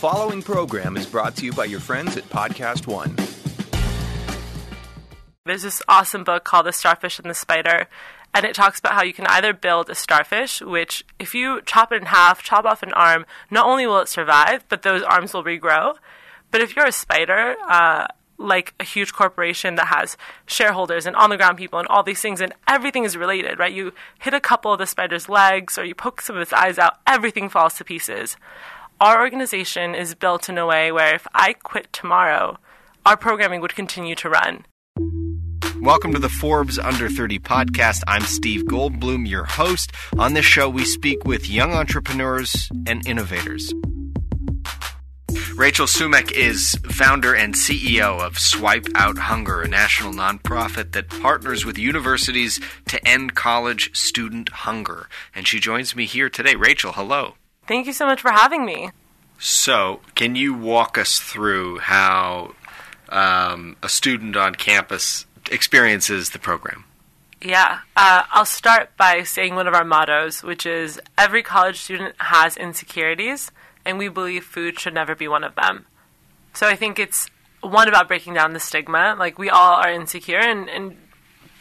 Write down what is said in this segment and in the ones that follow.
following program is brought to you by your friends at Podcast One. There's this awesome book called The Starfish and the Spider, and it talks about how you can either build a starfish, which, if you chop it in half, chop off an arm, not only will it survive, but those arms will regrow. But if you're a spider, uh, like a huge corporation that has shareholders and on the ground people and all these things, and everything is related, right? You hit a couple of the spider's legs or you poke some of its eyes out, everything falls to pieces. Our organization is built in a way where if I quit tomorrow, our programming would continue to run. Welcome to the Forbes Under 30 podcast. I'm Steve Goldblum, your host. On this show, we speak with young entrepreneurs and innovators. Rachel Sumekh is founder and CEO of Swipe Out Hunger, a national nonprofit that partners with universities to end college student hunger. And she joins me here today. Rachel, hello. Thank you so much for having me. So, can you walk us through how um, a student on campus experiences the program? Yeah, uh, I'll start by saying one of our mottos, which is every college student has insecurities, and we believe food should never be one of them. So I think it's one about breaking down the stigma. Like, we all are insecure, and, and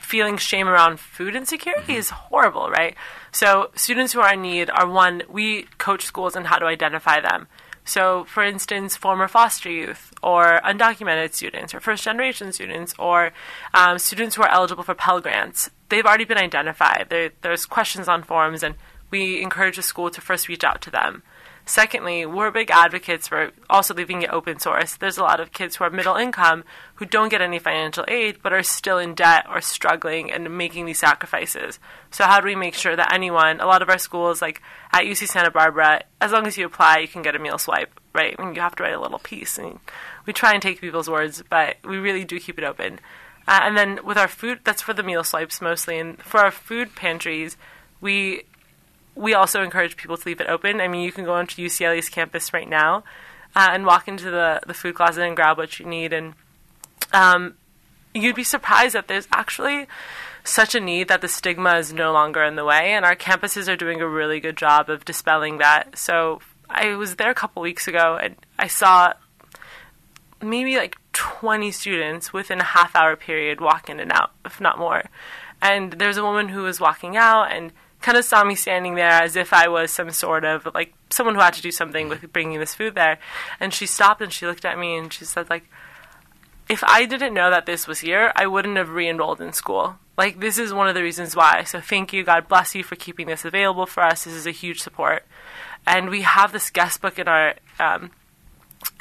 feeling shame around food insecurity is horrible, right? So, students who are in need are one, we coach schools on how to identify them. So, for instance, former foster youth, or undocumented students, or first generation students, or um, students who are eligible for Pell Grants, they've already been identified. There, there's questions on forms, and we encourage the school to first reach out to them. Secondly, we're big advocates for also leaving it open source. There's a lot of kids who are middle income who don't get any financial aid but are still in debt or struggling and making these sacrifices. So, how do we make sure that anyone, a lot of our schools, like at UC Santa Barbara, as long as you apply, you can get a meal swipe, right? Mean, you have to write a little piece. And we try and take people's words, but we really do keep it open. Uh, and then with our food, that's for the meal swipes mostly. And for our food pantries, we we also encourage people to leave it open. I mean, you can go onto UCLA's campus right now uh, and walk into the, the food closet and grab what you need. And um, you'd be surprised that there's actually such a need that the stigma is no longer in the way. And our campuses are doing a really good job of dispelling that. So I was there a couple weeks ago and I saw maybe like 20 students within a half hour period walk in and out, if not more. And there's a woman who was walking out and kind of saw me standing there as if I was some sort of like someone who had to do something with bringing this food there. And she stopped and she looked at me and she said like, if I didn't know that this was here, I wouldn't have re-enrolled in school. Like this is one of the reasons why. So thank you, God bless you for keeping this available for us. This is a huge support. And we have this guest book in our um,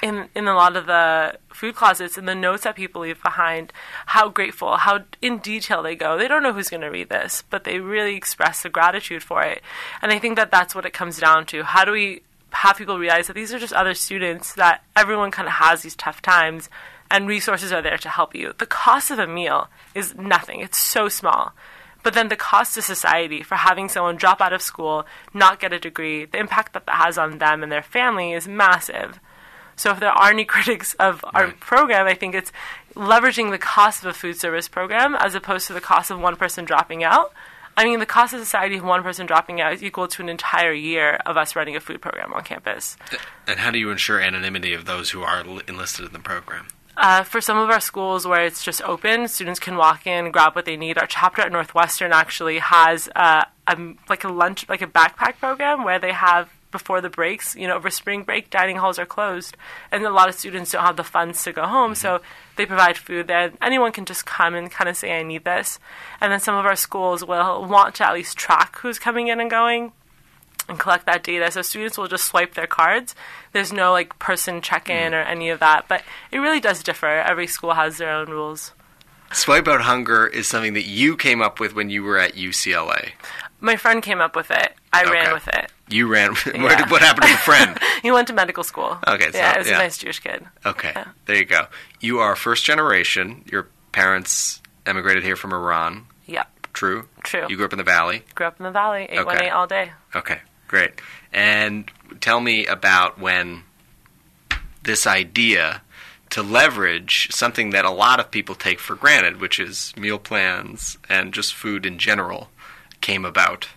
in in a lot of the food closets and the notes that people leave behind how grateful how in detail they go. They don't know who's going to read this but they really express the gratitude for it. And i think that that's what it comes down to. How do we have people realize that these are just other students that everyone kind of has these tough times and resources are there to help you? The cost of a meal is nothing. It's so small. But then the cost to society for having someone drop out of school not get a degree the impact that that has on them and their family is massive so if there are any critics of our Right. program, I think it's leveraging the cost of a food service program as opposed to the cost of one person dropping out. I mean, the cost of society of one person dropping out is equal to an entire year of us running a food program on campus. And how do you ensure anonymity of those who are enlisted in the program? Uh, for some of our schools where it's just open, students can walk in, grab what they need. Our chapter at Northwestern actually has uh, a, like a lunch, like a backpack program where they have before the breaks, you know, over spring break, dining halls are closed, and a lot of students don't have the funds to go home, so mm-hmm. they provide food there. Anyone can just come and kind of say, "I need this," and then some of our schools will want to at least track who's coming in and going and collect that data. So students will just swipe their cards. There's no like person check in mm. or any of that. But it really does differ. Every school has their own rules. Swipe Out Hunger is something that you came up with when you were at UCLA. My friend came up with it. I Okay. ran with it. You ran. what, Yeah. what happened to the friend? He went to medical school. Okay, so- yeah, it was yeah. a nice Jewish kid. Okay, Yeah. there you go. You are first generation. Your parents emigrated here from Iran. Yep, True. True. You grew up in the valley. grew up in the valley, eight one eight all day. Okay, great. And tell me about when this idea to leverage something that a lot of people take for granted, which is meal plans and just food in general, came about.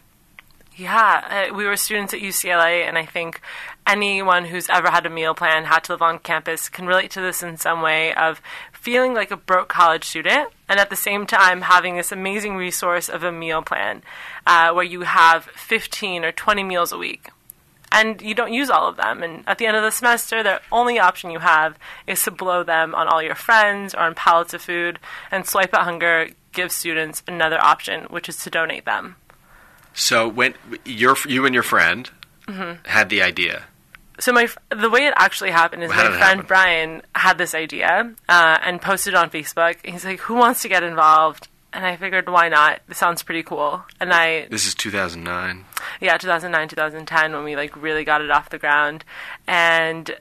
Yeah, uh, we were students at UCLA, and I think anyone who's ever had a meal plan, had to live on campus, can relate to this in some way of feeling like a broke college student and at the same time having this amazing resource of a meal plan uh, where you have 15 or 20 meals a week. And you don't use all of them. And at the end of the semester, the only option you have is to blow them on all your friends or on pallets of food. And Swipe Out Hunger gives students another option, which is to donate them. So when your you and your friend Mm-hmm. had the idea, So my the way it actually happened is How my friend happen? Brian had this idea uh, and posted it on Facebook. He's like, "Who wants to get involved?" And I figured, why not? This sounds pretty cool. And I this is 2009. yeah, 2009, 2010 when we like really got it off the ground, and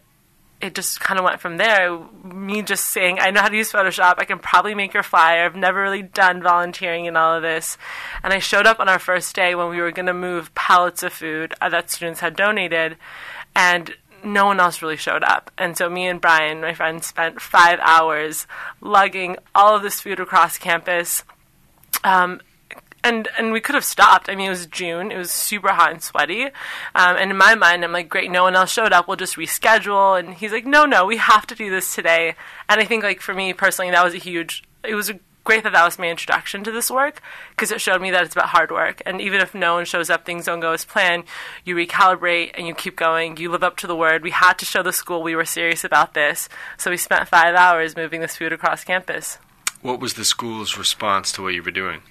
it just kind of went from there. Me just saying, I know how to use Photoshop. I can probably make your flyer. I've never really done volunteering and all of this, and I showed up on our first day when we were going to move pallets of food uh, that students had donated, and no one else really showed up. And so me and Brian, my friend, spent five hours lugging all of this food across campus um, and and we could have stopped. I mean, it was June. It was super hot and sweaty. Um, and in my mind, I'm like, great, no one else showed up. We'll just reschedule. And he's like, no, no, we have to do this today. And I think, like for me personally, that was a huge. It was great that that was my introduction to this work because it showed me that it's about hard work. And even if no one shows up, things don't go as planned. You recalibrate and you keep going. You live up to the word. We had to show the school we were serious about this, so we spent five hours moving this food across campus. What was the school's response to what you were doing?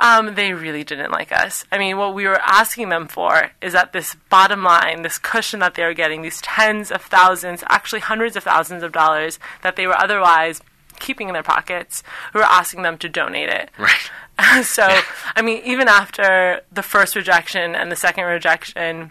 Um, they really didn't like us. I mean, what we were asking them for is that this bottom line, this cushion that they were getting, these tens of thousands, actually hundreds of thousands of dollars that they were otherwise keeping in their pockets, we were asking them to donate it. Right. so, I mean, even after the first rejection and the second rejection,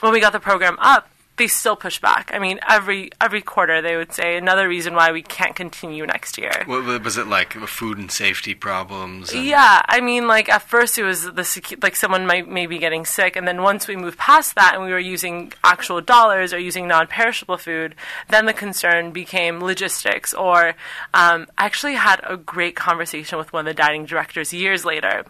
when we got the program up, they still push back. I mean, every every quarter they would say another reason why we can't continue next year. What, was it like food and safety problems? and- Yeah, I mean, like at first it was the secu- like someone might maybe getting sick, and then once we moved past that and we were using actual dollars or using non-perishable food, then the concern became logistics. Or um, I actually had a great conversation with one of the dining directors years later,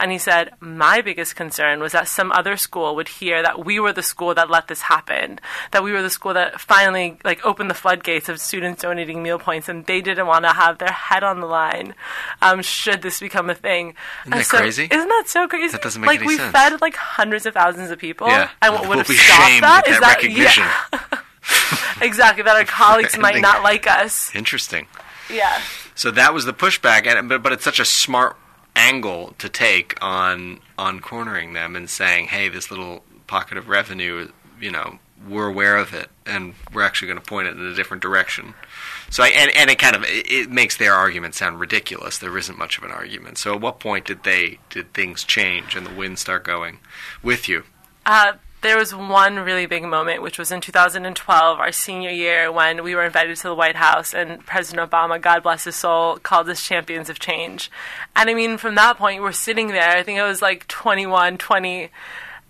and he said my biggest concern was that some other school would hear that we were the school that let this happen, that we were the school that finally like opened the floodgates of students donating meal points, and they didn't want to have their head on the line. Um, should this become a thing? Isn't that so- crazy? Isn't that so crazy? That doesn't make like any we sense. fed like hundreds of thousands of people. Yeah. And what would We'll have stopped that at that yeah, exactly that our colleagues might not like us. Interesting. Yeah. So that was the pushback, and but, but it's such a smart angle to take on on cornering them and saying, "Hey, this little pocket of revenue, you know, we're aware of it, and we're actually going to point it in a different direction." So, I, and and it kind of it, it makes their argument sound ridiculous. There isn't much of an argument. So, at what point did they did things change and the wind start going with you? Uh, there was one really big moment, which was in 2012, our senior year, when we were invited to the White House, and President Obama, God bless his soul, called us champions of change. And I mean, from that point, we're sitting there. I think it was like 21, 20.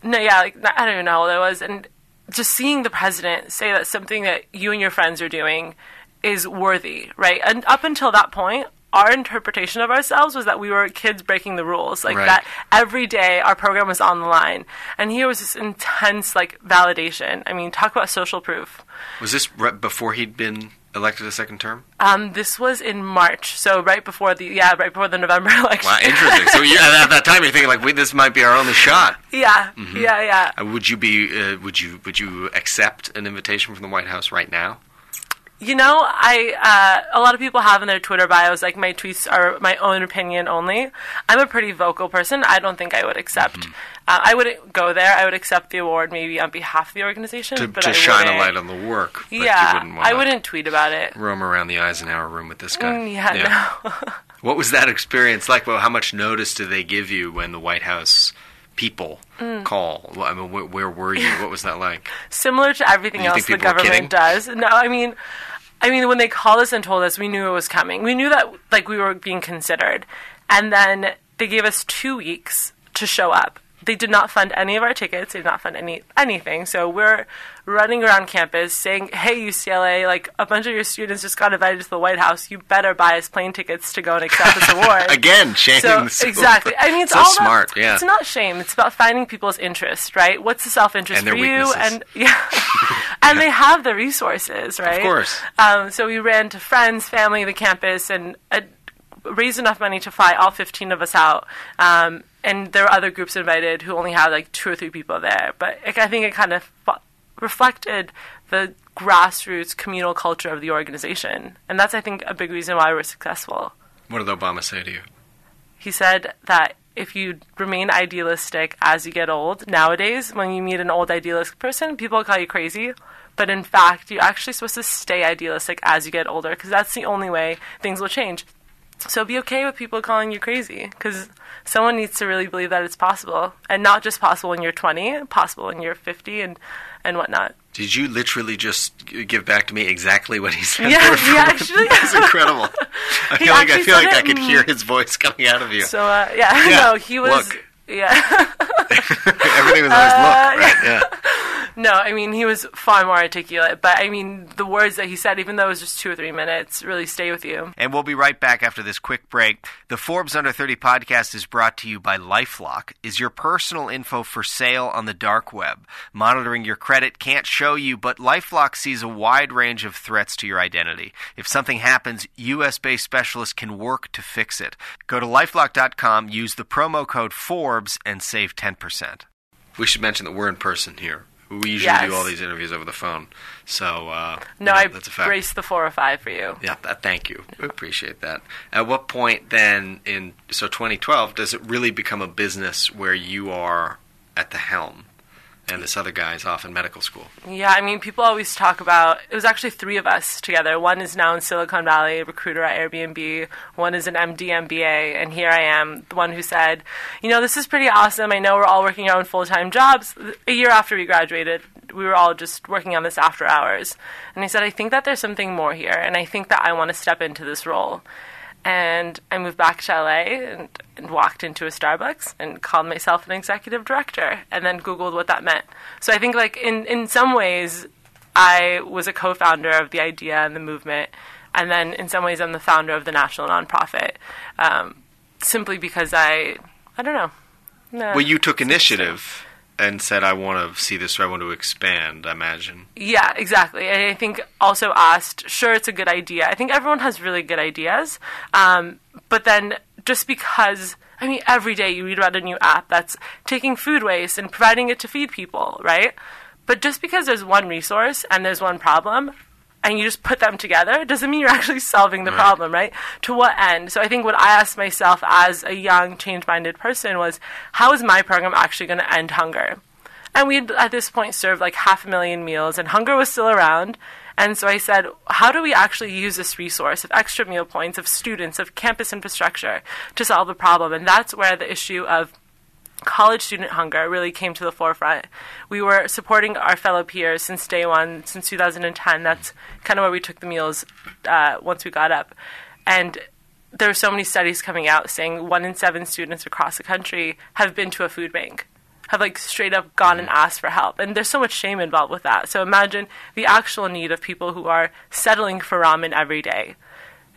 No, yeah, like I don't even know how old I was, and just seeing the president say that something that you and your friends are doing is worthy, right? And up until that point, our interpretation of ourselves was that we were kids breaking the rules, like Right. that every day our program was on the line. And here was this intense like validation. I mean, talk about social proof. Was this right before he'd been elected a second term? Um, this was in March, so right before the yeah, right before the November election. Wow, interesting. so you, at that time, you're thinking like, "Wait, this might be our only shot." yeah, yeah, yeah. Uh, would you be? Uh, would you? Would you accept an invitation from the White House right now? You know, I uh, a lot of people have in their Twitter bios like my tweets are my own opinion only. I'm a pretty vocal person. I don't think I would accept. Mm-hmm. Uh, I wouldn't go there. I would accept the award maybe on behalf of the organization, To, but to I shine a wouldn't- light on the work, Yeah, you wouldn't I wouldn't tweet about it. roam around the Eisenhower room with this guy. Mm, yeah, no. What was that experience like? Well, how much notice do they give you when the White House people Mm. call? I mean, where, where were you? What was that like? similar to everything else the government does. No, I mean, I mean when they called us and told us, we knew it was coming. We knew that like we were being considered, and then they gave us two weeks to show up. they did not fund any of our tickets. They did not fund any anything. So we're running around campus saying, "Hey, UCLA! Like a bunch of your students just got invited to the White House. You better buy us plane tickets to go and accept this award." Again, shaming So exactly. I mean, it's so all about- smart. yeah. It's not shame. It's about finding people's interest, right? What's the self interest for you? And yeah, and they have the resources, right? Of course. Um, so we ran to friends, family, the campus, and uh, raised enough money to fly all 15 of us out. Um, and there were other groups invited who only had like two or three people there. But it, I think it kind of fo- reflected the grassroots communal culture of the organization. And that's, I think, a big reason why we're successful. What did Obama say to you? He said that if you remain idealistic as you get old, nowadays, when you meet an old idealistic person, people call you crazy. But in fact, you're actually supposed to stay idealistic as you get older because that's the only way things will change. So be okay with people calling you crazy because someone needs to really believe that it's possible. And not just possible when you're 20, possible when you're 50 and, and whatnot. Did you literally just give back to me exactly what he said? Yeah, he actually- That's incredible. I feel like I feel like I could hear his voice coming out of you. So, uh, yeah, Yeah, no, he was. look. Yeah. Everything was always Uh, look, right? Yeah. No, I mean he was far more articulate, but I mean the words that he said, even though it was just two or three minutes, really stay with you. And we'll be right back after this quick break. The Forbes Under 30 podcast is brought to you by Lifelock. Is your personal info for sale on the dark web? Monitoring your credit can't show you, but Lifelock sees a wide range of threats to your identity. If something happens, US based specialists can work to fix it. Go to lifelock.com, use the promo code Forbes, and save 10%. We should mention that we're in person here. We usually Yes. do all these interviews over the phone. So, uh, No, you know, I that's a fact. braced the four or five for you. Yeah, th- thank you. We appreciate that. At what point then in so 2012 does it really become a business where you are at the helm and this other guy is off in medical school? Yeah, I mean, people always talk about it was actually three of us together. One is now in Silicon Valley, a recruiter at Airbnb. One is an MD MBA, and here I am, the one who said, you know, this is pretty awesome. I know we're all working our own full time jobs. A year after we graduated, we were all just working on this after hours. And I said, I think that there's something more here, and I think that I want to step into this role. And I moved back to LA and, and walked into a Starbucks and called myself an executive director and then Googled what that meant. So I think, like, in, in some ways, I was a co founder of the idea and the movement. And then in some ways, I'm the founder of the national nonprofit um, simply because I, I don't know. No. Well, you took initiative and said, I want to see this, or I want to expand, I imagine. Yeah, exactly. And I think also asked, sure, it's a good idea. I think everyone has really good ideas. Um, but then just because, I mean, every day you read about a new app that's taking food waste and providing it to feed people, right? But just because there's one resource and there's one problem, and you just put them together doesn't mean you're actually solving the problem, right? To what end? So I think what I asked myself as a young, change minded person was how is my program actually going to end hunger? And we had at this point served like half a million meals, and hunger was still around. And so I said, how do we actually use this resource of extra meal points, of students, of campus infrastructure to solve the problem? And that's where the issue of college student hunger really came to the forefront. We were supporting our fellow peers since day one, since 2010. That's kind of where we took the meals uh, once we got up. And there were so many studies coming out saying one in seven students across the country have been to a food bank, have like straight up gone and asked for help. And there's so much shame involved with that. So imagine the actual need of people who are settling for ramen every day.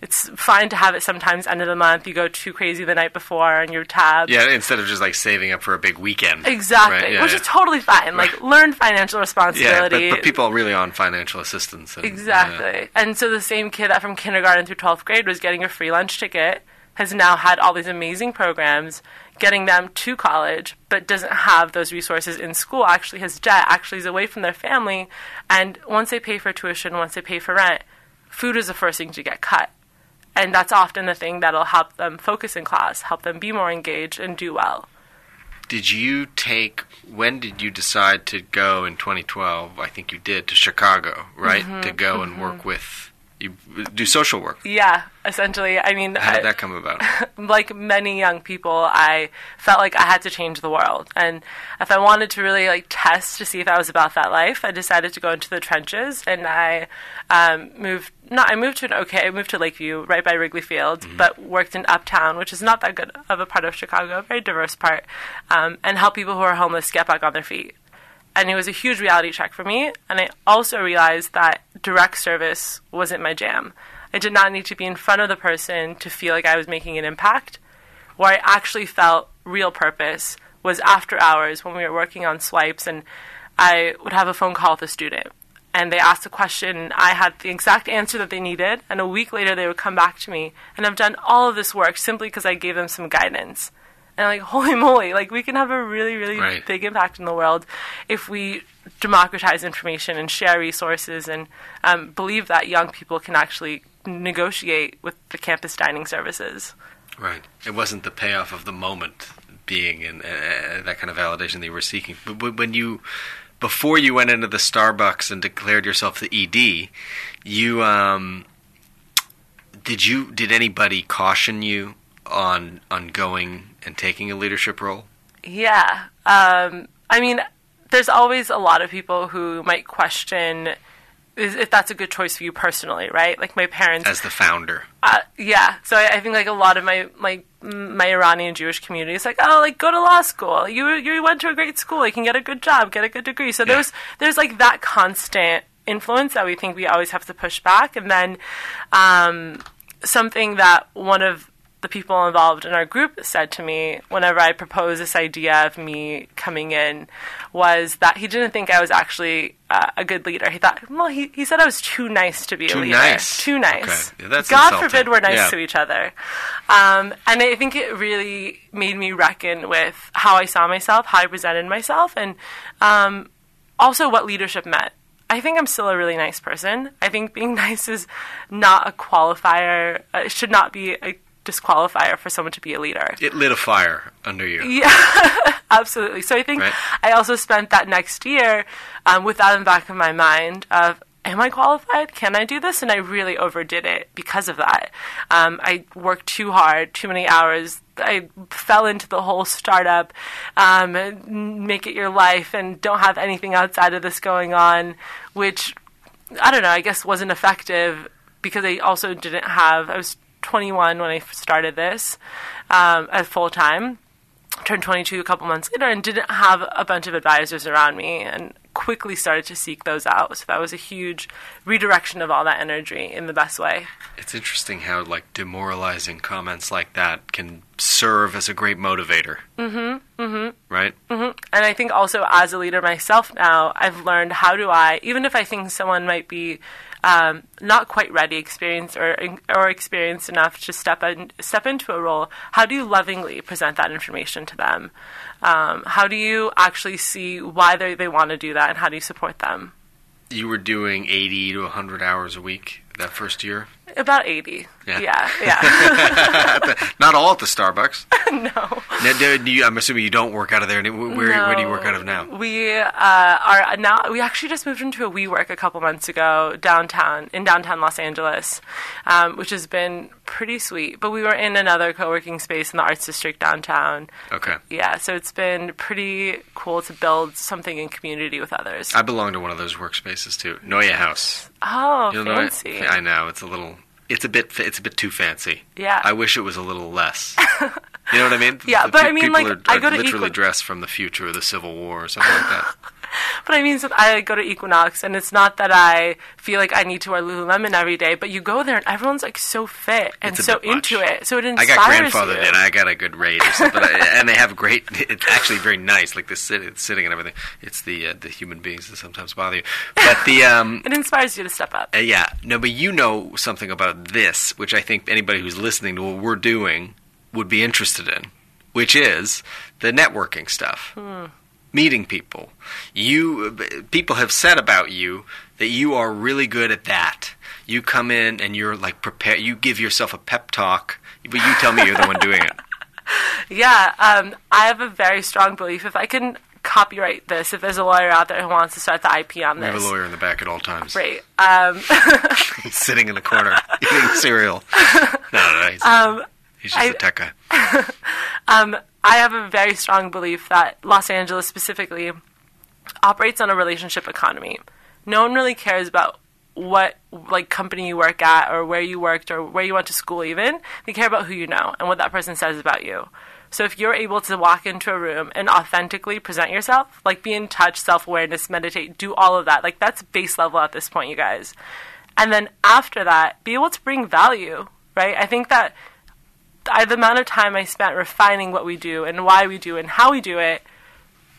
It's fine to have it sometimes end of the month. You go too crazy the night before on your tab. Yeah, instead of just like saving up for a big weekend. Exactly, Right, yeah, which yeah. is totally fine. Like, learn financial Yeah, responsibility. but, but people are really on financial assistance. And, exactly. And so the same kid that from kindergarten through 12th grade was getting a free lunch ticket has now had all these amazing programs getting them to college, but doesn't have those resources in school, actually has debt, actually is away from their family. And once they pay for tuition, once they pay for rent, food is the first thing to get cut. And that's often the thing that'll help them focus in class, help them be more engaged and do well. Did you take? When did you decide to go in 2012? I think you did to Chicago, right? Mm-hmm, to go and work with You do social work. Yeah, essentially. I mean, How did that come about? like many young people, I felt like I had to change the world. And if I wanted to really like test to see if I was about that life, I decided to go into the trenches and I um, moved. No, I moved to an okay. I moved to Lakeview, right by Wrigley Field, but worked in Uptown, which is not that good of a part of Chicago, a very diverse part, um, and help people who are homeless get back on their feet and it was a huge reality check for me. And I also realized that direct service wasn't my jam. I did not need to be in front of the person to feel like I was making an impact. Where I actually felt real purpose was after hours when we were working on swipes, and I would have a phone call with a student. And they asked a question, I had the exact answer that they needed. And a week later, they would come back to me. And I've done all of this work simply because I gave them some guidance. And like, holy moly, like we can have a really, really Right. big impact in the world if we democratize information and share resources and um, believe that young people can actually negotiate with the campus dining services. Right. It wasn't the payoff of the moment being in uh, that kind of validation that you were seeking. But when- when you, before you went into the Starbucks and declared yourself the ED, you um, did you did anybody caution you on on going and taking a leadership role? Yeah. Um, I mean, there's always a lot of people who might question if that's a good choice for you personally, right? Like my parents. As the founder, Uh, yeah, so I, I think like a lot of my like my Iranian Jewish community is like, oh, like go to law school. You you went to a great school. You can get a good job, get a good degree. So Yeah. there's there's like that constant influence that we think we always have to push back, and then um, something that one of the people involved in our group said to me whenever I proposed this idea of me coming in was that he didn't think I was actually uh, a good leader. He thought, well, he, he said I was too nice to be Too a leader. nice. Too nice. Okay. Yeah, that's God insulting. forbid we're nice Yeah. to each other. Um, and I think it really made me reckon with how I saw myself, how I presented myself, and um, also what leadership meant. I think I'm still a really nice person. I think being nice is not a qualifier. Uh, it should not be a disqualifier for someone to be a leader. it lit a fire under you. Yeah, absolutely. So I think Right. I also spent that next year um, with that in the back of my mind of, am I qualified? Can I do this? And I really overdid it because of that. Um, I worked too hard, too many hours. I fell into the whole startup, um, make it your life, and don't have anything outside of this going on, which I don't know. I guess wasn't effective because I also didn't have. I was 21 when I started this um, at full time. Turned 22 a couple months later and didn't have a bunch of advisors around me and quickly started to seek those out. So that was a huge redirection of all that energy in the best way. It's interesting how like demoralizing comments like that can serve as a great motivator. Mm-hmm. Mm-hmm. Right. Mm-hmm. And I think also as a leader myself now, I've learned how do I, even if I think someone might be um, not quite ready, experienced or or experienced enough to step in, step into a role, how do you lovingly present that information to them? Um, how do you actually see why they they want to do that, and how do you support them? You were doing 80 to 100 hours a week that first year. About eighty. Yeah. yeah. yeah. Not all at the Starbucks. no. Now, do- you- I'm assuming you don't work out of there. Where, where do you work out of now? We uh, are now. We actually just moved into a WeWork a couple months ago downtown in downtown Los Angeles, um, which has been pretty sweet. But we were in another co-working space in the Arts District downtown. Okay. Yeah, so it's been pretty cool to build something in community with others. I belong to one of those workspaces too. Noya House. oh, You know, fancy! I know it's a little. It's a bit. It's a bit too fancy. Yeah. I wish it was a little less. You know what I mean? Yeah, The but pe- I mean, like, are, I are go to literally Equi- dressed from the future of the Civil War or something like that. But I mean, so I go to Equinox, and it's not that I feel like I need to wear Lululemon every day, but you go there, and everyone's like so fit and so into it. So it inspires. I got grandfathered you. in. I got a good rate or something, and they have great. It's actually very nice, like the sit, sitting and everything. It's the uh, the human beings that sometimes bother you. But the um, It inspires you to step up. Uh, yeah, no, but you know something about this, which I think anybody who's listening to what we're doing would be interested in, which is the networking stuff, meeting people. You people have said about you that you are really good at that. You come in and you're like prepare. You give yourself a pep talk, but you tell me you're the one doing it. Yeah, um, I have a very strong belief if I can copyright this if there's a lawyer out there who wants to start the IP on We have a lawyer in the back at all times. Right. Um, He's sitting in the corner eating cereal. No, no, he's, Um, he's just I- a tech guy. I have a very strong belief that Los Angeles specifically operates on a relationship economy. No one really cares about what like company you work at or where you worked or where you went to school even. They care about who you know and what that person says about you. So if you're able to walk into a room and authentically present yourself, like be in touch, self-awareness, meditate, do all of that. Like that's base level at this point, you guys. And then after that, be able to bring value, right? I think that I, the amount of time I spent refining what we do and why we do and how we do it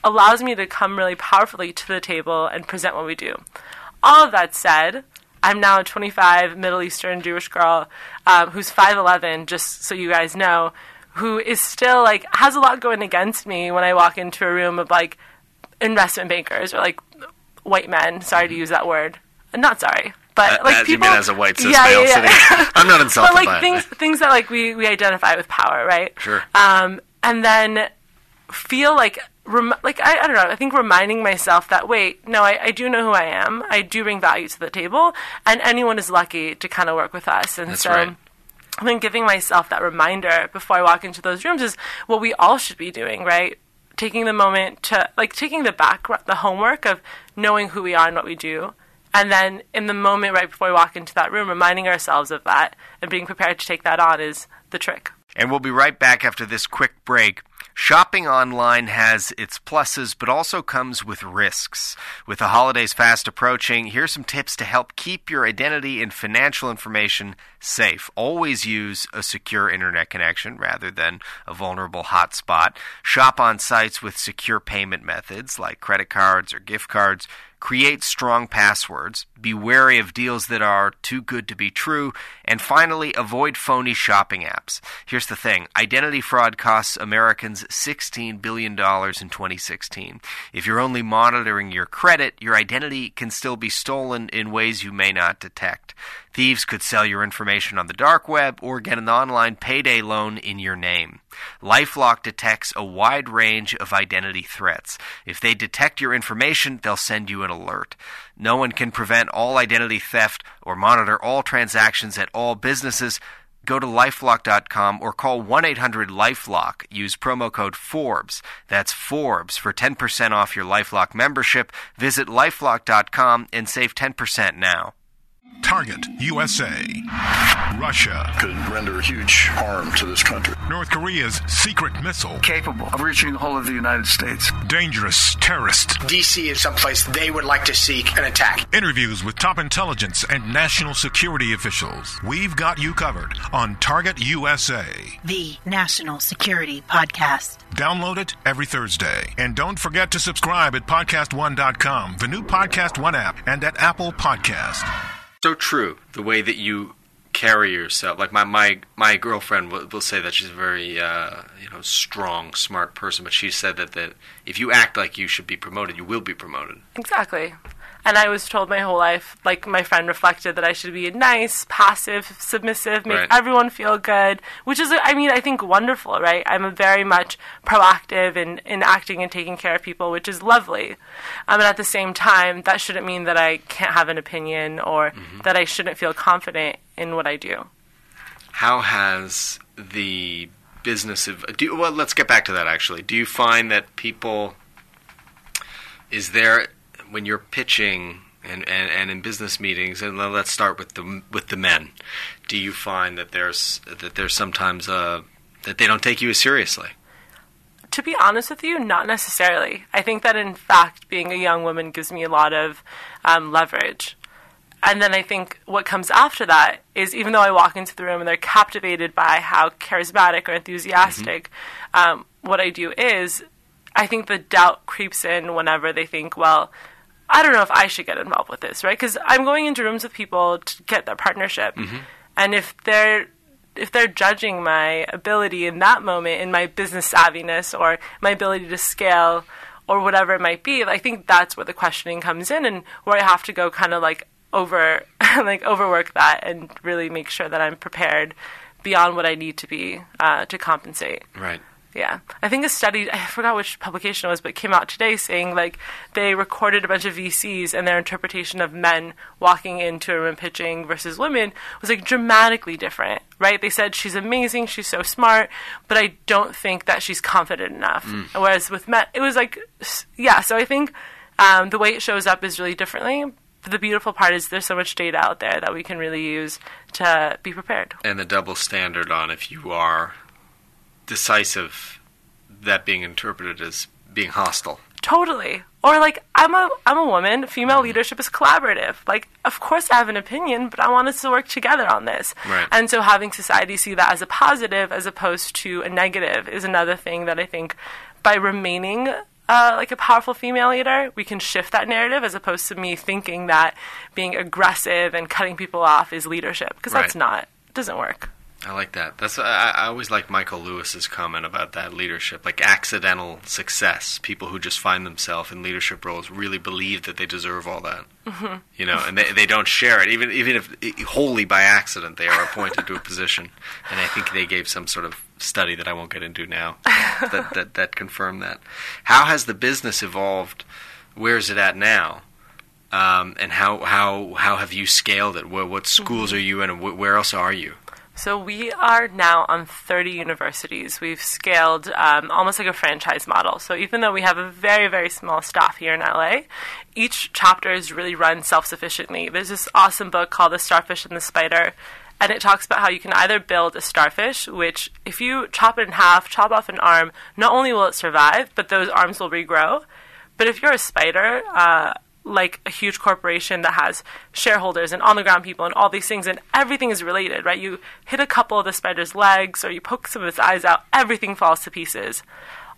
allows me to come really powerfully to the table and present what we do. All of that said, I'm now a 25 Middle Eastern Jewish girl um, who's 5'11, just so you guys know, who is still like has a lot going against me when I walk into a room of like investment bankers or like white men. Sorry to use that word. Not sorry. But Uh, like as you people, mean as a white cis yeah, male yeah, yeah. I'm not insulted but like by it. things things that like we we identify with power, right? Sure. Um, and then feel like rem- like I, I don't know. I think reminding myself that wait, no, I, I do know who I am. I do bring value to the table, and anyone is lucky to kind of work with us. And That's so. right. I think giving myself that reminder before I walk into those rooms is what we all should be doing, right? Taking the moment to, like, taking the back, the homework of knowing who we are and what we do. And then in the moment right before we walk into that room, reminding ourselves of that and being prepared to take that on is the trick. And we'll be right back after this quick break. Shopping online has its pluses, but also comes with risks. With the holidays fast approaching, here's some tips to help keep your identity and financial information safe. Always use a secure internet connection rather than a vulnerable hotspot. Shop on sites with secure payment methods like credit cards or gift cards. Create strong passwords. Be wary of deals that are too good to be true. And finally, avoid phony shopping apps. Here's the thing identity fraud costs Americans $16 billion in 2016. If you're only monitoring your credit, your identity can still be stolen in ways you may not detect. Thieves could sell your information on the dark web or get an online payday loan in your name. Lifelock detects a wide range of identity threats. If they detect your information, they'll send you an alert. No one can prevent all identity theft or monitor all transactions at all businesses. Go to lifelock.com or call 1 800 Lifelock. Use promo code Forbes. That's Forbes for 10% off your Lifelock membership. Visit lifelock.com and save 10% now. Target USA. Russia. could render huge harm to this country. North Korea's secret missile. capable of reaching the whole of the United States. Dangerous terrorist. DC is someplace they would like to seek an attack. Interviews with top intelligence and national security officials. We've got you covered on Target USA. the National Security Podcast. Download it every Thursday. And don't forget to subscribe at podcast1.com, the new Podcast One app, and at Apple Podcast. So true the way that you carry yourself like my my my girlfriend will, will say that she's a very uh, you know strong smart person but she said that that if you act like you should be promoted you will be promoted Exactly. And I was told my whole life, like my friend reflected, that I should be nice, passive, submissive, make Right. everyone feel good, which is, I mean, I think wonderful, right? I'm a very much proactive in, in acting and taking care of people, which is lovely. Um, and at the same time, that shouldn't mean that I can't have an opinion or that I shouldn't feel confident in what I do. how has the business of do well let's get back to that actually do you find that people is there when you're pitching and, and, and in business meetings and let's start with the with the men do you find that there's that there's sometimes uh, that they don't take you as seriously To be honest with you, not necessarily. I think that in fact, being a young woman gives me a lot of um, leverage. And then I think what comes after that is even though I walk into the room and they're captivated by how charismatic or enthusiastic um, what I do is, I think the doubt creeps in whenever they think, well, I don't know if I should get involved with this, right? Because I'm going into rooms with people to get their partnership, and if they're if they're judging my ability in that moment, in my business savviness or my ability to scale or whatever it might be, I think that's where the questioning comes in, and where I have to go kind of like over like overwork that and really make sure that I'm prepared beyond what I need to be uh, to compensate. right Yeah, I think a study, I forgot which publication it was, but came out today saying like they recorded a bunch of VCs and their interpretation of men walking into a room pitching versus women was like dramatically different, right? They said she's amazing, she's so smart, but I don't think that she's confident enough. Whereas with men, it was like, yeah, so I think um, the way it shows up is really differently. But the beautiful part is there's so much data out there that we can really use to be prepared. And the double standard on if you are decisive, that being interpreted as being hostile. Totally. Or like I'm a I'm a woman. Female leadership is collaborative. Like of course I have an opinion, but I want us to work together on this. Right. And so having society see that as a positive as opposed to a negative is another thing that I think by remaining uh, like a powerful female leader, we can shift that narrative as opposed to me thinking that being aggressive and cutting people off is leadership because that's not it doesn't work. I like that. That's I, I always like Michael Lewis's comment about that leadership, like accidental success. People who just find themselves in leadership roles really believe that they deserve all that, mm-hmm. you know, and they, they don't share it, even even if wholly by accident they are appointed to a position. And I think they gave some sort of study that I won't get into now that that that confirmed that. How has the business evolved? Where is it at now? Um, and how, how how have you scaled it? Where, what schools are you in, and wh- where else are you? So we are now on 30 universities. We've scaled um, almost like a franchise model. So even though we have a very, very small staff here in LA, each chapter is really run self-sufficiently. There's this awesome book called The Starfish and the Spider, and it talks about how you can either build a starfish, which if you chop it in half, chop off an arm, not only will it survive, but those arms will regrow. But if you're a spider, uh, like a huge corporation that has shareholders and on the ground people and all these things, and everything is related, right? You hit a couple of the spider's legs or you poke some of its eyes out, everything falls to pieces.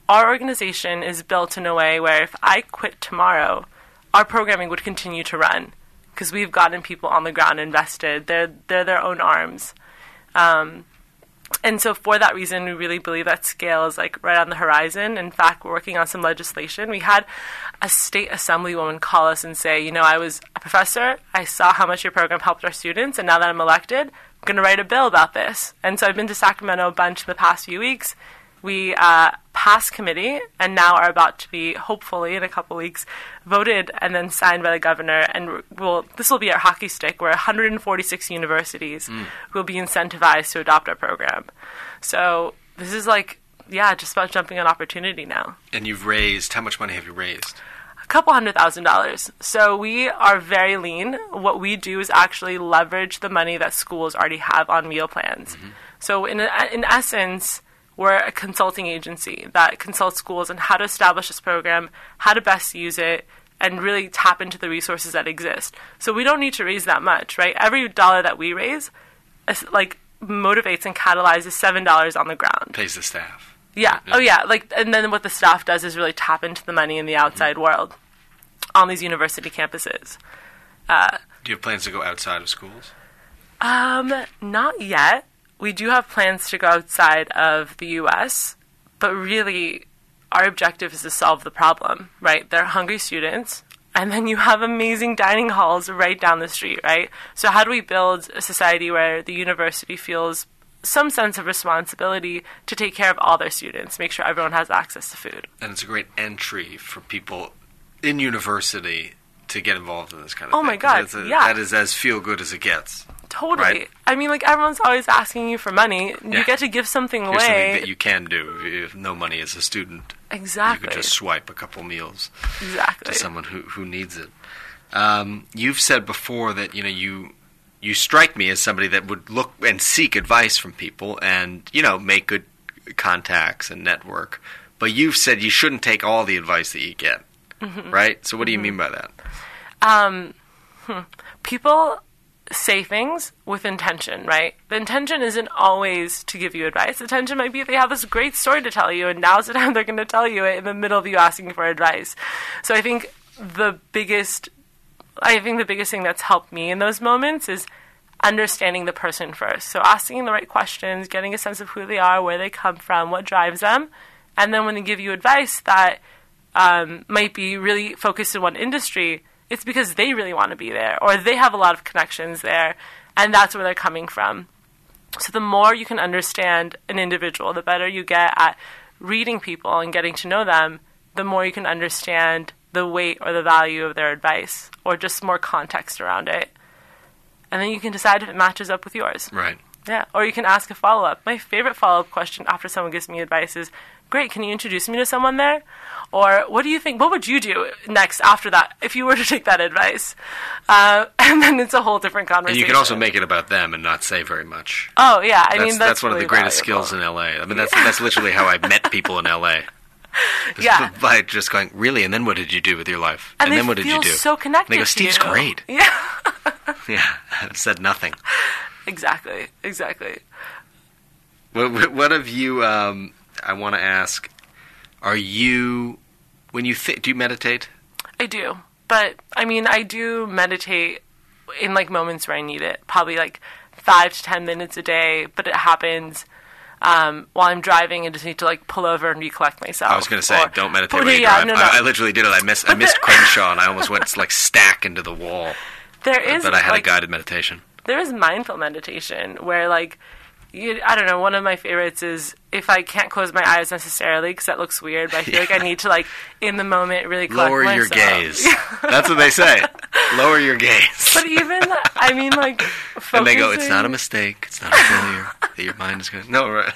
Our organization is built in a way where if I quit tomorrow, our programming would continue to run because we've gotten people on the ground invested. They're, they're their own arms. Um, and so for that reason we really believe that scale is like right on the horizon. In fact we're working on some legislation. We had a state assemblywoman call us and say you know i was a professor. I saw how much your program helped our students and now that i'm elected i'm going to write a bill about this. And so i've been to sacramento a bunch the past few weeks. We uh, passed committee and now are about to be hopefully in a couple weeks voted and then signed by the governor and will this will be our hockey stick where 146 universities hmm. will be incentivized to adopt our program so this is like yeah just about jumping on opportunity now And you've raised how much money have you raised? a couple hundred thousand dollars. So we are very lean. What we do is actually leverage the money that schools already have on meal plans. Mm-hmm. So in in essence, we're a consulting agency that consults schools on how to establish this program, how to best use it, and really tap into the resources that exist. So we don't need to raise that much, right? Every dollar that we raise, like motivates and catalyzes seven dollars on the ground. Pays the staff. Yeah. Oh, yeah. Like, and then what the staff does is really tap into the money in the outside world on these university campuses. Do you have plans to go outside of schools? Um, not yet. We do have plans to go outside of the U.S., but really, our objective is to solve the problem. Right? They're hungry students. And then you have amazing dining halls right down the street, right? So, how do we build a society where the university feels some sense of responsibility to take care of all their students, make sure everyone has access to food? And it's a great entry for people in university to get involved in this kind of Oh thing. my God, a- yeah. That is as feel good as it gets. Totally. Right. I mean, like everyone's always asking you for money. Yeah. You get to give something Here's away. something that you can do if no money as a student. exactly. You could just swipe a couple meals exactly. to someone who, who needs it. Um, you've said before that you know you you strike me as somebody that would look and seek advice from people and you know make good contacts and network. But you've said you shouldn't take all the advice that you get, Mm-hmm. right? So what do you mean by that? People say things with intention, right? The intention isn't always to give you advice. The intention might be they have this great story to tell you, and now's the time they're going to tell you it in the middle of you asking for advice. So I think the biggest, I think the biggest thing that's helped me in those moments is understanding the person first. So asking the right questions, getting a sense of who they are, where they come from, what drives them, and then when they give you advice that um, might be really focused in one industry, it's because they really want to be there or they have a lot of connections there, and that's where they're coming from. So the more you can understand an individual, the better you get at reading people and getting to know them, the more you can understand the weight or the value of their advice or just more context around it. And then you can decide if it matches up with yours. Right. Yeah, or you can ask a follow up. My favorite follow up question after someone gives me advice is, "Great, can you introduce me to someone there?" Or, "What do you think? What would you do next after that if you were to take that advice?" Uh, and then it's a whole different conversation. And you can also make it about them and not say very much. Oh yeah, I that's, mean that's, one of the greatest valuable. skills in LA. I mean, that's that's literally how I met people in LA. Yeah. by just going really, and then what did you do with your life? And, they then what did you do? so connected. And they go, Steve's you." great. Yeah, Yeah, said nothing. exactly, exactly. What, what- what have you? Um, I want to ask. Are you when you th- do you meditate? I do. But I mean, I do meditate in like moments where I need it. Probably like five to ten minutes a day, but it happens um, while I'm driving and just need to like pull over and recollect myself. I was going to say, Or- don't meditate when you yeah, drive. no, no. I, I literally did it. I missed I missed Crenshaw, and I almost went like stack into the wall. there is, but I had like, a guided meditation. there is mindful meditation where like you, I don't know. One of my favorites is if I can't close my eyes necessarily because that looks weird. But I feel like I need to like in the moment really Lower your myself. gaze. That's what they say. Lower your gaze. But even I mean like and they go, it's not a mistake. It's not a failure. that your mind is going. No, right.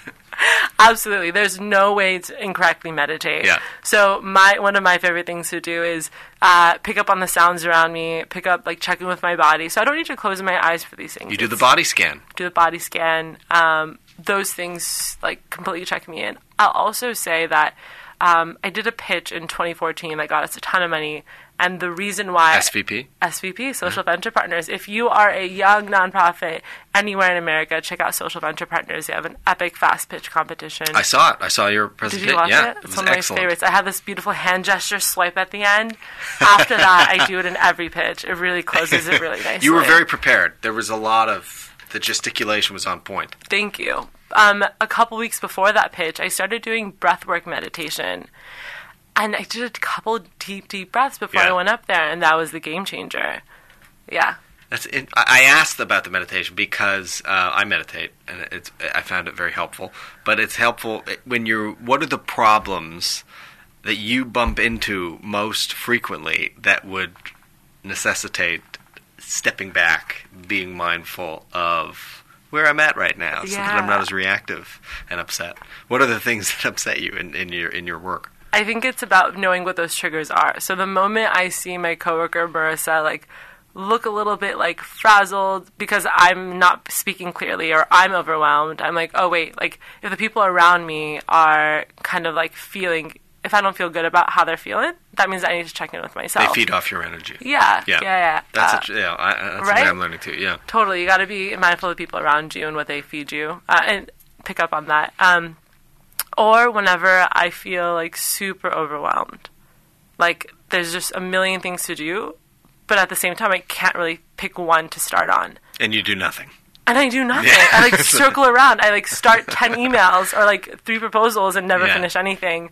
Absolutely. There's no way to incorrectly meditate. Yeah. So my one of my favorite things to do is uh, pick up on the sounds around me, pick up like checking with my body. So I don't need to close my eyes for these things. You do the body scan. do the body scan. Um, those things like completely check me in. I'll also say that um, I did a pitch in 2014 that got us a ton of money, and the reason why SVP. SVP, Social Venture Partners. If you are a young nonprofit anywhere in America, check out Social Venture Partners. They have an epic fast pitch competition. I saw it. I saw your presentation. Did you watch yeah, it? it It's was one of my excellent. favorites. I have this beautiful hand gesture swipe at the end. After that, I do it in every pitch. It really closes it really nicely. You were very prepared. There was a lot of the gesticulation was on point. Thank you. Um, a couple weeks before that pitch, I started doing breathwork meditation. And I did a couple deep, deep breaths before Yeah. I went up there, and that was the game changer. Yeah. That's it. I I asked about the meditation because uh, I meditate and it's I found it very helpful. But it's helpful when you're. What are the problems that you bump into most frequently that would necessitate stepping back, being mindful of where I'm at right now, so that I'm not as reactive and upset. What are the things that upset you in, in your in your work? I think it's about knowing what those triggers are. So the moment I see my coworker Marissa like look a little bit like frazzled because I'm not speaking clearly or I'm overwhelmed, I'm like, oh wait, like if the people around me are kind of like feeling if I don't feel good about how they're feeling, that means I need to check in with myself. They feed off your energy. Yeah, Yeah, yeah, yeah. That's Uh, a, yeah. I, that's right? what I'm learning too. Yeah. Totally, you got to be mindful of the people around you and what they feed you, uh, and pick up on that. Um, or whenever I feel like super overwhelmed, like there's just a million things to do, but at the same time I can't really pick one to start on. And you do nothing. And I do nothing. Yeah. I like circle around. I like start ten emails or like three proposals and never Yeah. finish anything.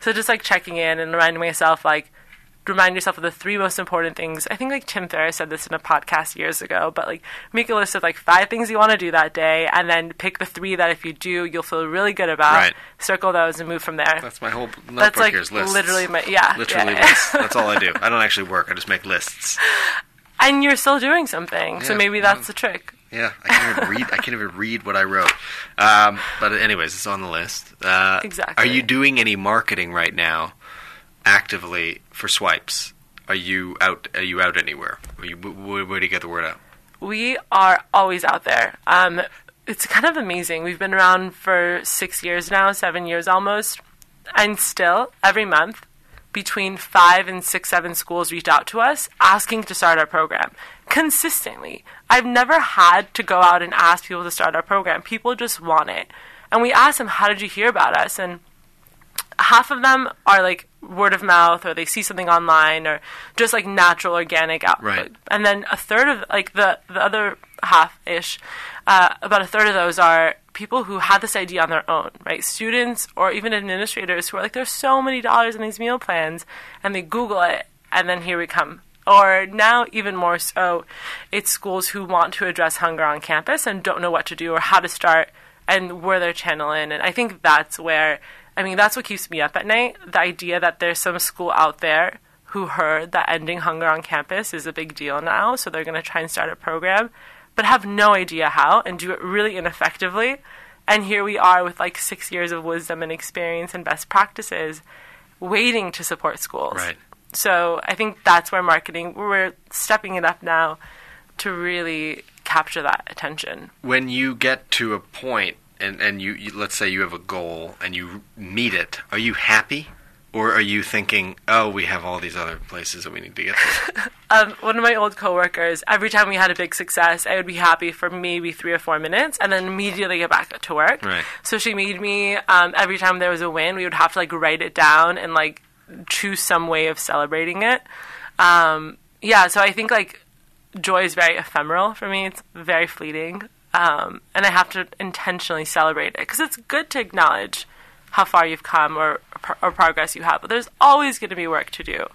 So just like checking in and reminding myself like remind yourself of the three most important things. I think like Tim Ferriss said this in a podcast years ago, but like make a list of like five things you want to do that day and then pick the three that if you do you'll feel really good about. Right. Circle those and move from there. That's my whole notebook That's like here is lists. literally my yeah. Literally yeah. lists. That's all I do. I don't actually work. I just make lists. and you're still doing something. so maybe that's the trick. Yeah, I can't even read. I can't even read what I wrote. Um, but anyways, it's on the list. Uh, Exactly. Are you doing any marketing right now, actively for swipes? Are you out? Are you out anywhere? Are you, where, where do you get the word out? we are always out there. Um, it's kind of amazing. We've been around for six years now, seven years almost, and still every month, between five and six, seven schools reach out to us asking to start our program consistently. I've never had to go out and ask people to start our program. People just want it, and we ask them, "How did you hear about us?" and half of them are like word of mouth or they see something online or just like natural organic output Right. and then a third of like the the other half ish uh, about a third of those are people who had this idea on their own right students or even administrators who are like there's so many dollars in these meal plans and they google it and then here we come or now even more so it's schools who want to address hunger on campus and don't know what to do or how to start and where their channel in and i think that's where I mean, that's what keeps me up at night. The idea that there's some school out there who heard that ending hunger on campus is a big deal now, so they're going to try and start a program, but have no idea how and do it really ineffectively. And here we are with like six years of wisdom and experience and best practices waiting to support schools. Right. So I think that's where marketing, we're stepping it up now to really capture that attention. When you get to a point and, and you, you let's say you have a goal and you meet it, are you happy? Or are you thinking, oh, we have all these other places that we need to get to? um, one of my old coworkers, every time we had a big success, I would be happy for maybe three or four minutes and then immediately get back to work. Right. So she made me, um, every time there was a win, we would have to like write it down and like choose some way of celebrating it. Um, yeah, so I think like joy is very ephemeral for me. It's very fleeting. Um, and I have to intentionally celebrate it because it's good to acknowledge how far you've come or, or progress you have. But there's always going to be work to do.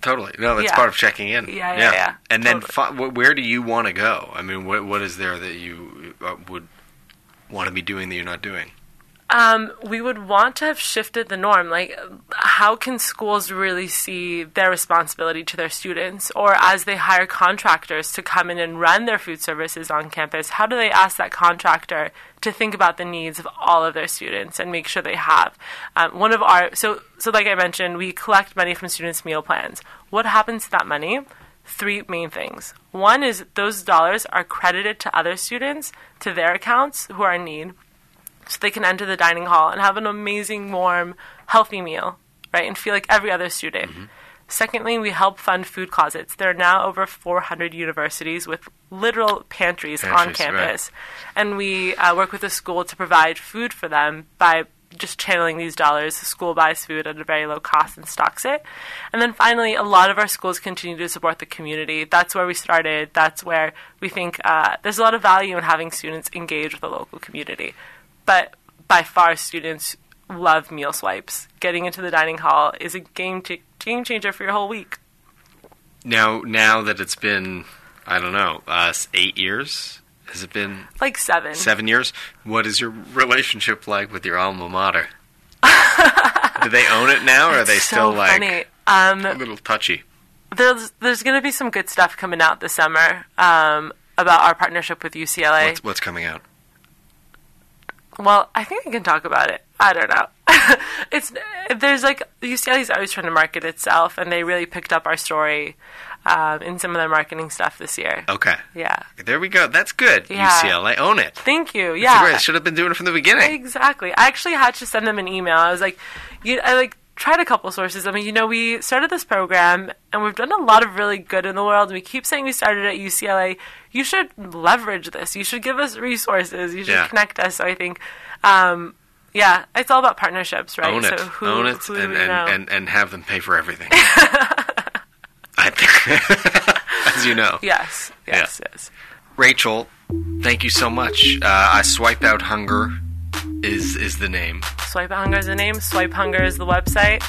Totally. No, that's Yeah. part of checking in. Yeah, yeah, yeah. And then, Totally. fi- where do you want to go? I mean, what what is there that you uh, would want to be doing that you're not doing? Um, we would want to have shifted the norm. Like, how can schools really see their responsibility to their students? Or as they hire contractors to come in and run their food services on campus, how do they ask that contractor to think about the needs of all of their students and make sure they have? Um, one of our, so, so like I mentioned, we collect money from students' meal plans. What happens to that money? Three main things. One is those dollars are credited to other students, to their accounts who are in need so they can enter the dining hall and have an amazing, warm, healthy meal, right? And feel like every other student. Secondly, we help fund food closets. There are now over 400 universities with literal pantries, on Pantries, right. campus. And we uh, work with the school to provide food for them by just channeling these dollars. The school buys food at a very low cost and stocks it. And then finally, a lot of our schools continue to support the community. That's where we started. That's where we think uh, there's a lot of value in having students engage with the local community. But by far, students love meal swipes. Getting into the dining hall is a game ch- game changer for your whole week. Now, now that it's been, I don't know, uh, eight years. Has it been Like seven. seven years? What is your relationship like with your alma mater? Do they own it now, or are they still so like. Um, a little touchy? there's there's going to be some good stuff coming out this summer um, about our partnership with UCLA. What's, what's coming out? Well, I think I can talk about it. I don't know. it's there's like UCLA's always trying to market itself, and they really picked up our story um, in some of their marketing stuff this year. Okay, Yeah. there we go. That's good. Yeah. UCLA, own it. Thank you. It's Yeah. great. Should have been doing it from the beginning. Exactly. I actually had to send them an email. I was like, you, I like tried a couple sources. I mean, you know, we started this program and we've done a lot of really good in the world. We keep saying we started at UCLA. You should leverage this. You should give us resources. You should Yeah. connect us. So I think, um, yeah, it's all about partnerships, right? Own it. So who, own it, and, and, and, and have them pay for everything. I think, as you know. yes, yes, yes. Rachel, thank you so much. Uh, I swipe out hunger is is the name. Swipe Hunger is the name. Swipe Hunger is the website.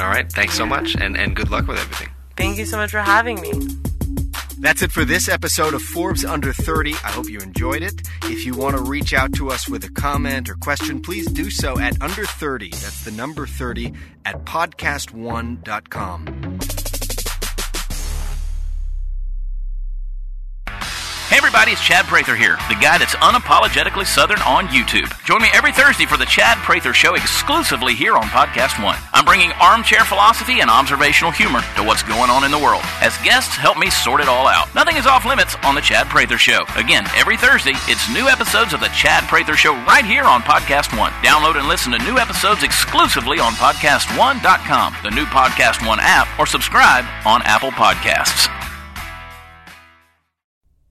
All right, thanks so much, and and good luck with everything. Thank you so much for having me. That's it for this episode of Forbes Under 30. I hope you enjoyed it. If you want to reach out to us with a comment or question, please do so at under 30. That's the number 30 at podcast1.com. Hey everybody, it's Chad Prather here, the guy that's unapologetically Southern on YouTube. Join me every Thursday for the Chad Prather Show exclusively here on Podcast One. I'm bringing armchair philosophy and observational humor to what's going on in the world. As guests, help me sort it all out. Nothing is off limits on the Chad Prather Show. Again, every Thursday, it's new episodes of the Chad Prather Show right here on Podcast One. Download and listen to new episodes exclusively on PodcastOne.com, the new Podcast One app, or subscribe on Apple Podcasts.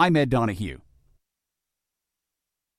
I'm Ed Donahue.